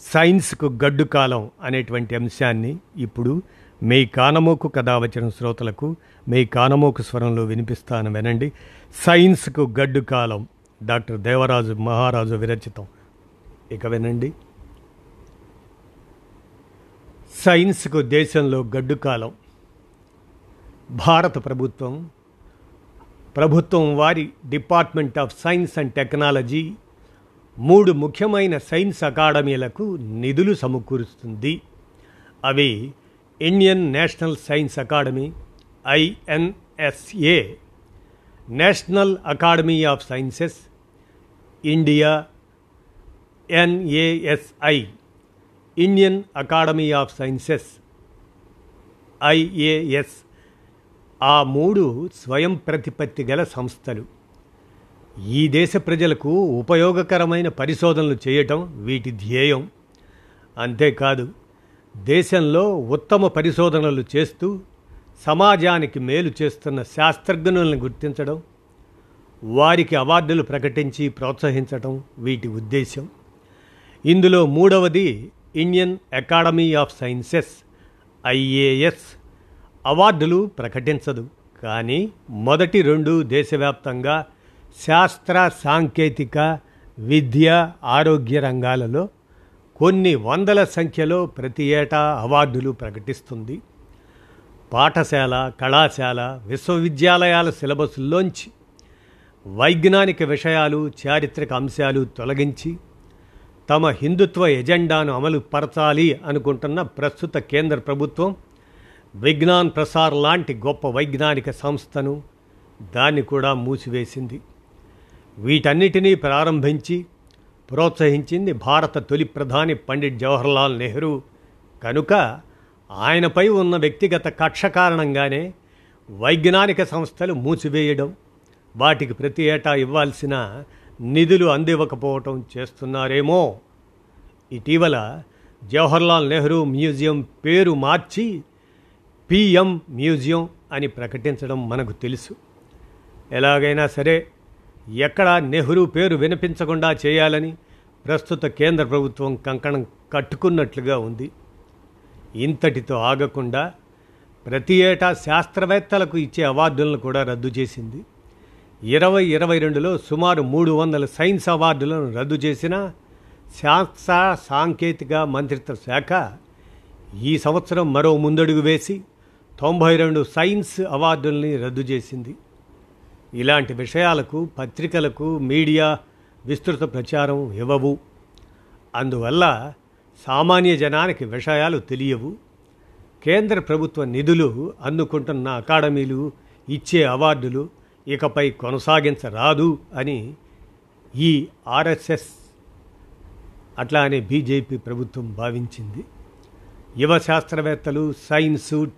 సైన్స్కు గడ్డు కాలం అనేటువంటి అంశాన్ని ఇప్పుడు మీ కానమోకు కథ వచ్చిన శ్రోతలకు మీ కానమోకు స్వరంలో వినిపిస్తాను వినండి. సైన్స్కు గడ్డు కాలం డాక్టర్ దేవరాజు మహారాజు విరచితం. ఇక వినండి. సైన్స్కు దేశంలో గడ్డు కాలం భారత ప్రభుత్వం ప్రభుత్వం వారి Department of Science and Technology మూడు ముఖ్యమైన సైన్స్ అకాడమీలకు నిధులు సమకూరుస్తుంది. అవి Indian National Science Academy INSA National Academy of Sciences India NASI Indian Academy of Sciences IAS. ఆ మూడు స్వయం ప్రతిపత్తి గల సంస్థలు. ఈ దేశ ప్రజలకు ఉపయోగకరమైన పరిశోధనలు చేయటం వీటి ధ్యేయం. అంతేకాదు దేశంలో ఉత్తమ పరిశోధనలు చేస్తూ సమాజానికి మేలు చేస్తున్న శాస్త్రజ్ఞులను గుర్తించడం వారికి అవార్డులు ప్రకటించి ప్రోత్సహించడం వీటి ఉద్దేశం ఇందులో మూడవది Indian Academy of Sciences IAS. అవార్డులు ప్రకటించదు కానీ మొదటి రెండు దేశవ్యాప్తంగా శాస్త్ర సాంకేతిక విద్య ఆరోగ్య రంగాలలో కొన్ని వందల సంఖ్యలో ప్రతి ఏటా అవార్డులు ప్రకటిస్తుంది. పాఠశాల కళాశాల విశ్వవిద్యాలయాల సిలబస్లోంచి వైజ్ఞానిక విషయాలు చారిత్రక అంశాలు తొలగించి తమ హిందుత్వ ఎజెండాను అమలు పరచాలి అనుకుంటున్న ప్రస్తుత కేంద్ర ప్రభుత్వం విజ్ఞాన్ ప్రసార్ లాంటి గొప్ప వైజ్ఞానిక సంస్థను దాన్ని కూడా మూసివేసింది. వీటన్నిటినీ ప్రారంభించి ప్రోత్సహించింది భారత తొలి ప్రధాని పండిట్ జవహర్లాల్ నెహ్రూ. కనుక ఆయనపై ఉన్న వ్యక్తిగత కక్ష కారణంగానే వైజ్ఞానిక సంస్థలు మూసివేయడం వాటికి ప్రతి ఏటా ఇవ్వాల్సిన నిధులు అందివ్వకపోవటం చేస్తున్నారేమో. ఇటీవల జవహర్లాల్ నెహ్రూ మ్యూజియం పేరు మార్చి పిఎం మ్యూజియం అని ప్రకటించడం మనకు తెలుసు. ఎలాగైనా సరే ఎక్కడ నెహ్రూ పేరు వినిపించకుండా చేయాలని ప్రస్తుత కేంద్ర ప్రభుత్వం కంకణం కట్టుకున్నట్లుగా ఉంది. ఇంతటితో ఆగకుండా ప్రతి ఏటా శాస్త్రవేత్తలకు ఇచ్చే అవార్డులను కూడా రద్దు చేసింది. ఇరవై ఇరవై రెండులో సుమారు మూడు వందల సైన్స్ అవార్డులను రద్దు చేసిన శాస్త్ర సాంకేతిక మంత్రిత్వ శాఖ ఈ సంవత్సరం మరో ముందడుగు వేసి తొంభై రెండు సైన్స్ అవార్డుల్ని రద్దు చేసింది. ఇలాంటి విషయాలకు పత్రికలకు మీడియా విస్తృత ప్రచారం ఇవ్వవు. అందువల్ల సామాన్య జనానికి విషయాలు తెలియవు. కేంద్ర ప్రభుత్వ నిధులు అందుకుంటున్న అకాడమీలు ఇచ్చే అవార్డులు ఇకపై కొనసాగించరాదు అని ఈ ఆర్ఎస్ఎస్ అట్లా అనే బీజేపీ ప్రభుత్వం భావించింది. యువ శాస్త్రవేత్తలు సైన్సు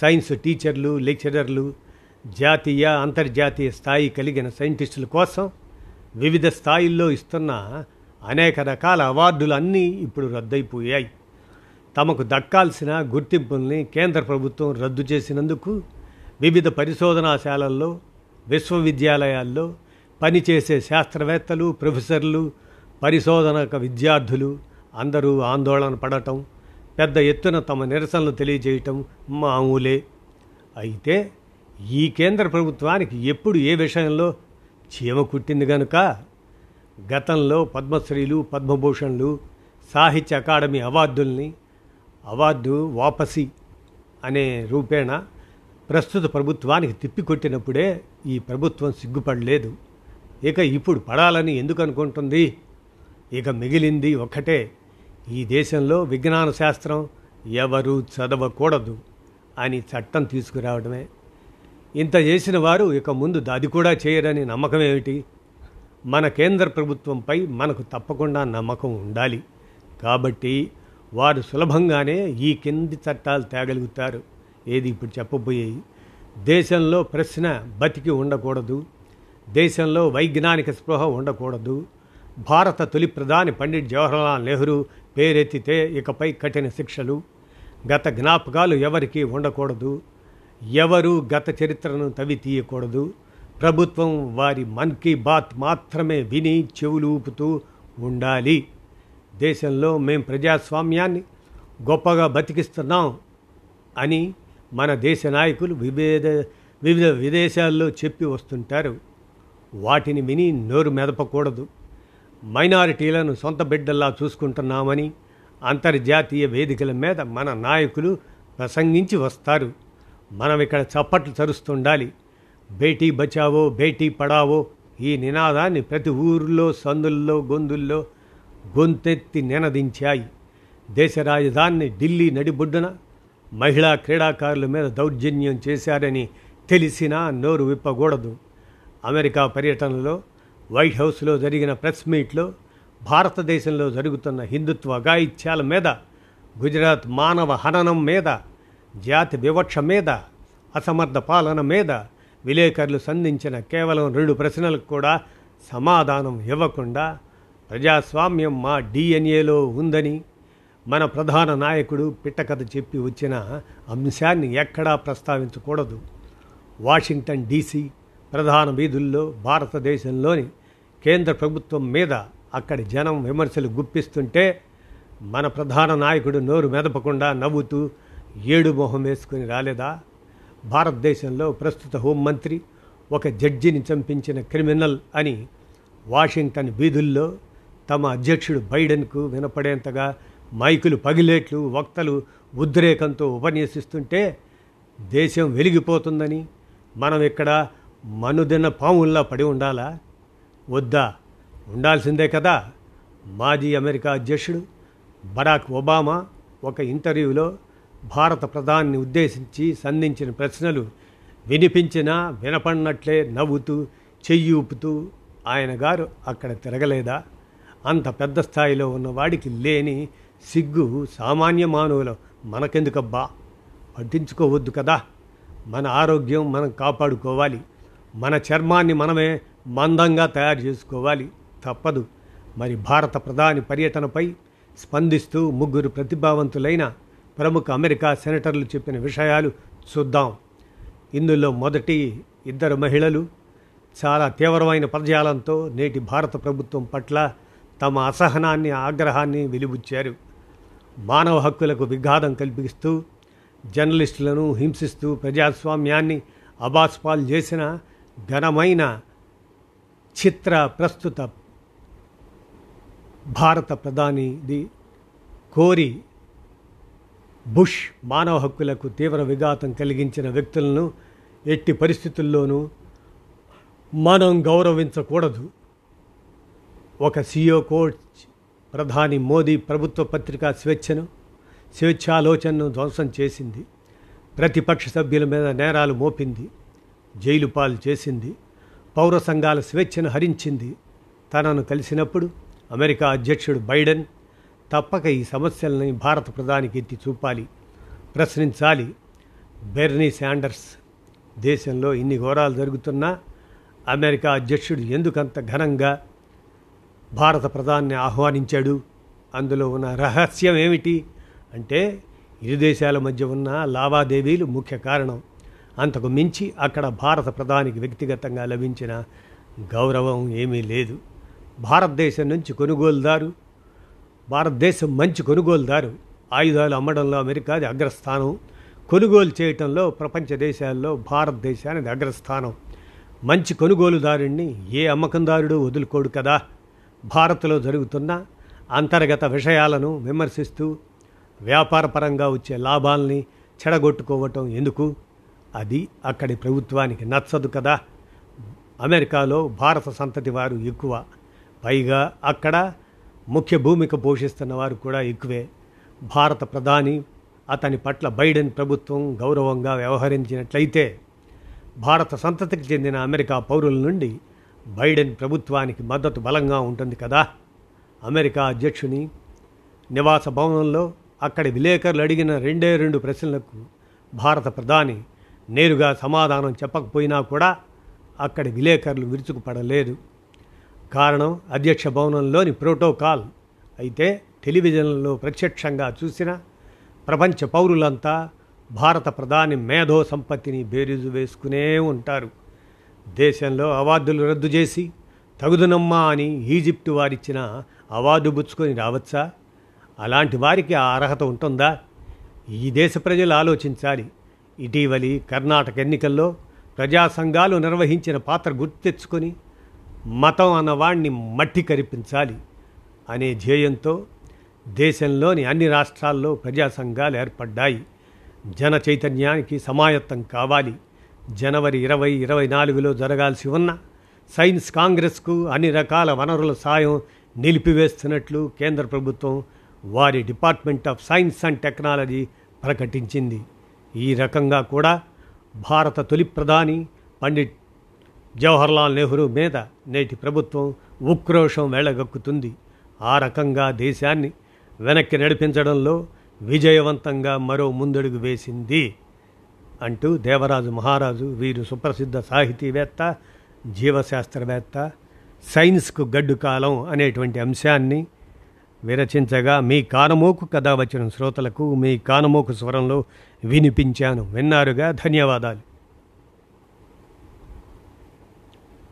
సైన్స్ టీచర్లు లెక్చరర్లు జాతీయ అంతర్జాతీయ స్థాయి కలిగిన సైంటిస్టుల కోసం వివిధ స్థాయిల్లో ఇస్తున్న అనేక రకాల అవార్డులు అన్నీ ఇప్పుడు రద్దయిపోయాయి. తమకు దక్కాల్సిన గుర్తింపుల్ని కేంద్ర ప్రభుత్వం రద్దు చేసినందుకు వివిధ పరిశోధనాశాలల్లో విశ్వవిద్యాలయాల్లో పనిచేసే శాస్త్రవేత్తలు ప్రొఫెసర్లు పరిశోధనక విద్యార్థులు అందరూ ఆందోళన పడటం పెద్ద ఎత్తున తమ నిరసనలు తెలియజేయటం మామూలే. అయితే ఈ కేంద్ర ప్రభుత్వానికి ఎప్పుడు ఏ విషయంలో చీమ కుట్టింది గనుక? గతంలో పద్మశ్రీలు పద్మభూషణ్లు సాహిత్య అకాడమీ అవార్డుల్ని అవార్డు వాపసి అనే రూపేణ ప్రస్తుత ప్రభుత్వానికి తిప్పికొట్టినప్పుడే ఈ ప్రభుత్వం సిగ్గుపడలేదు. ఇక ఇప్పుడు పడాలని ఎందుకు అనుకుంటుంది? ఇక మిగిలింది ఒక్కటే. ఈ దేశంలో విజ్ఞాన శాస్త్రం ఎవరు చదవకూడదు అని చట్టం తీసుకురావడమే. ఇంత చేసిన వారు ఇక ముందు అది కూడా చేయరని నమ్మకం ఏమిటి? మన కేంద్ర ప్రభుత్వంపై మనకు తప్పకుండా నమ్మకం ఉండాలి. కాబట్టి వారు సులభంగానే ఈ కింది చట్టాలు తేగలుగుతారు. ఏది ఇప్పుడు చెప్పబోయేవి దేశంలో ప్రశ్న బతికి ఉండకూడదు. దేశంలో వైజ్ఞానిక స్పృహ ఉండకూడదు. భారత తొలి ప్రధాని పండిట్ జవహర్లాల్ నెహ్రూ పేరెత్తితే ఇకపై కఠిన శిక్షలు. గత జ్ఞాపకాలు ఎవరికీ ఉండకూడదు. ఎవరు గత చరిత్రను తవి తీయకూడదు ప్రభుత్వం వారి మన్ కీ బాత్ మాత్రమే విని చెవులు ఊపుతూ ఉండాలి. దేశంలో మేం ప్రజాస్వామ్యాన్ని గొప్పగా బతికిస్తున్నాం అని మన దేశ నాయకులు వివిధ వివిధ విదేశాల్లో చెప్పి వస్తుంటారు. వాటిని విని నోరు మెదపకూడదు. మైనారిటీలను సొంత బిడ్డల్లా చూసుకుంటున్నామని అంతర్జాతీయ వేదికల మీద మన నాయకులు ప్రసంగించి వస్తారు. మనం ఇక్కడ చప్పట్లు చరుస్తుండాలి. బేటీ బచావో బేటీ పడావో ఈ నినాదాన్ని ప్రతి ఊరిలో సందుల్లో గొంతుల్లో గొంతెత్తి నినదించాయి. దేశ రాజధాని ఢిల్లీ నడిబొడ్డున మహిళా క్రీడాకారుల మీద దౌర్జన్యం చేశారని తెలిసినా నోరు విప్పకూడదు. అమెరికా పర్యటనలో వైట్ హౌస్లో జరిగిన ప్రెస్ మీట్లో భారతదేశంలో జరుగుతున్న హిందుత్వ గాయిత్యాల మీద గుజరాత్ మానవ హననం మీద జాతి వివక్ష మీద అసమర్థ పాలన మీద విలేకరులు సంధించిన కేవలం రెండు ప్రశ్నలకు కూడా సమాధానం ఇవ్వకుండా ప్రజాస్వామ్యం మా డిఎన్ఏలో ఉందని మన ప్రధాన నాయకుడు పిట్టకథ చెప్పి వచ్చిన అంశాన్ని ఎక్కడా ప్రస్తావించకూడదు. వాషింగ్టన్ డీసీ ప్రధాన వీధుల్లో భారతదేశంలోని కేంద్ర ప్రభుత్వం మీద అక్కడి జనం విమర్శలు గుప్పిస్తుంటే మన ప్రధాన నాయకుడు నోరు మెదపకుండా నవ్వుతూ ఏడు మొహం వేసుకుని రాలేదా? భారతదేశంలో ప్రస్తుత హోంమంత్రి ఒక జడ్జిని చంపించిన క్రిమినల్ అని వాషింగ్టన్ వీధుల్లో తమ అధ్యక్షుడు బైడెన్కు వినపడేంతగా మైకులు పగిలేట్లు వక్తలు ఉద్రేకంతో ఉపన్యసిస్తుంటే దేశం వెలిగిపోతుందని మనం ఇక్కడ మనుదిన పాముల్లా పడి ఉండాలా? వద్దా? ఉండాల్సిందే కదా. మాజీ అమెరికా అధ్యక్షుడు బరాక్ ఒబామా ఒక ఇంటర్వ్యూలో భారత ప్రధాని ఉద్దేశించి సంధించిన ప్రశ్నలు వినిపించినా వినపడినట్లే నవ్వుతూ చెయ్యి ఊపుతూ ఆయన గారు అక్కడ తిరగలేదా? అంత పెద్ద స్థాయిలో ఉన్నవాడికి లేని సిగ్గు సామాన్య మానవుల మనకెందుకబ్బా? పట్టించుకోవద్దు కదా. మన ఆరోగ్యం మనం కాపాడుకోవాలి. మన చర్మాన్ని మనమే మందంగా తయారు చేసుకోవాలి. తప్పదు. మరి భారత ప్రధాని పర్యటనపై స్పందిస్తూ ముగ్గురు ప్రతిభావంతులైన ప్రముఖ అమెరికా సెనేటర్లు చెప్పిన విషయాలు చూద్దాం. ఇందులో మొదటి ఇద్దరు మహిళలు చాలా తీవ్రమైన పదజాలంతో నేటి భారత ప్రభుత్వం పట్ల తమ అసహనాన్ని ఆగ్రహాన్ని వెలిబుచ్చారు. మానవ హక్కులకు విఘాతం కల్పిస్తూ జర్నలిస్టులను హింసిస్తూ ప్రజాస్వామ్యాన్ని అబాస్పాలు చేసిన ఘనమైన చిత్ర ప్రస్తుత భారత ప్రధానిది కోరి బుష్ మానవ హక్కులకు తీవ్ర విఘాతం కలిగించిన వ్యక్తులను ఎట్టి పరిస్థితుల్లోనూ మనం గౌరవించకూడదు. ఒక సియో కోచ్ ప్రధాని మోదీ ప్రభుత్వ పత్రికా స్వేచ్ఛను స్వేచ్ఛాలోచనను ధ్వంసం చేసింది. ప్రతిపక్ష సభ్యుల మీద నేరాలు మోపింది. జైలు పాలు చేసింది. పౌర సంఘాల స్వేచ్ఛను హరించింది. తనను కలిసినప్పుడు అమెరికా అధ్యక్షుడు బైడెన్ తప్పక ఈ సమస్యలని భారత ప్రధానికి ఎత్తి చూపాలి. ప్రశ్నించాలి. బెర్నీ శాండర్స్ దేశంలో ఇన్ని ఘోరాలు జరుగుతున్నా అమెరికా అధ్యక్షుడు ఎందుకంత ఘనంగా భారత ప్రధాన్ని ఆహ్వానించాడు? అందులో ఉన్న రహస్యం ఏమిటి? అంటే ఇరు దేశాల మధ్య ఉన్న లావాదేవీలు ముఖ్య కారణం. అంతకు మించి అక్కడ భారత ప్రధానికి వ్యక్తిగతంగా లభించిన గౌరవం ఏమీ లేదు. భారతదేశం నుంచి కొనుగోలుదారు భారతదేశం మంచి కొనుగోలుదారు. ఆయుధాలు అమ్మడంలో అమెరికాది అగ్రస్థానం. కొనుగోలు చేయటంలో ప్రపంచ దేశాల్లో భారతదేశానికి అగ్రస్థానం. మంచి కొనుగోలుదారుణ్ణి ఏ అమ్మకందారుడు వదులుకోడు కదా. భారత్లో జరుగుతున్న అంతర్గత విషయాలను విమర్శిస్తూ వ్యాపారపరంగా వచ్చే లాభాల్ని చెడగొట్టుకోవటం ఎందుకు? అది అక్కడి ప్రభుత్వానికి నచ్చదు కదా. అమెరికాలో భారత సంతతి వారు ఎక్కువ. పైగా అక్కడ ముఖ్య భూమిక పోషిస్తున్న వారు కూడా ఎక్కువే. భారత ప్రధాని అతని పట్ల బైడెన్ ప్రభుత్వం గౌరవంగా వ్యవహరించినట్లయితే భారత సంతతికి చెందిన అమెరికా పౌరుల నుండి బైడెన్ ప్రభుత్వానికి మద్దతు బలంగా ఉంటుంది కదా. అమెరికా అధ్యక్షుని నివాస భవనంలో అక్కడి విలేకరులు అడిగిన రెండే రెండు ప్రశ్నలకు భారత ప్రధాని నేరుగా సమాధానం చెప్పకపోయినా కూడా అక్కడి విలేకరులు విరుచుకుపడలేదు. కారణం అధ్యక్ష భవనంలోని ప్రోటోకాల్. అయితే టెలివిజన్లో ప్రత్యక్షంగా చూసిన ప్రపంచ పౌరులంతా భారత ప్రధాని మేధో సంపత్తిని బేరీజు వేసుకునే ఉంటారు. దేశంలో అవార్డులు రద్దు చేసి తగుదునమ్మా అని ఈజిప్టు వారిచ్చిన అవార్డు పుచ్చుకొని రావచ్చా? అలాంటి వారికి ఆ అర్హత ఉంటుందా? ఈ దేశ ప్రజలు ఆలోచించాలి. ఇటీవలి కర్ణాటక ఎన్నికల్లో ప్రజా సంఘాలు నిర్వహించిన పాత్ర గుర్తు తెచ్చుకొని మతం అన్నవాణ్ణి మట్టి కరిపించాలి అనే ధ్యేయంతో దేశంలోని అన్ని రాష్ట్రాల్లో ప్రజా సంఘాలు ఏర్పడ్డాయి. జన చైతన్యానికి సమాయత్తం కావాలి. జనవరి ఇరవై ఇరవై నాలుగులో జరగాల్సి ఉన్న సైన్స్ కాంగ్రెస్కు అన్ని రకాల వనరుల సాయం నిలిపివేస్తున్నట్లు కేంద్ర ప్రభుత్వం వారి Department of Science and Technology ప్రకటించింది. ఈ రకంగా కూడా భారత తొలి ప్రధాని పండిట్ జవహర్లాల్ నెహ్రూ మీద నేటి ప్రభుత్వం ఉక్రోషం వెళ్ళగక్కుతుంది ఆ రకంగా దేశాన్ని వెనక్కి నడిపించడంలో విజయవంతంగా మరో ముందడుగు వేసింది అంటూ దేవరాజు మహారాజు వీరు సుప్రసిద్ధ సాహితీవేత్త జీవశాస్త్రవేత్త సైన్స్కు గడ్డు కాలం అనేటువంటి అంశాన్ని విరచించగా మీ కానమోకు కథ వచ్చిన శ్రోతలకు మీ కానమోకు స్వరంలో వినిపించాను విన్నారుగా. ధన్యవాదాలు.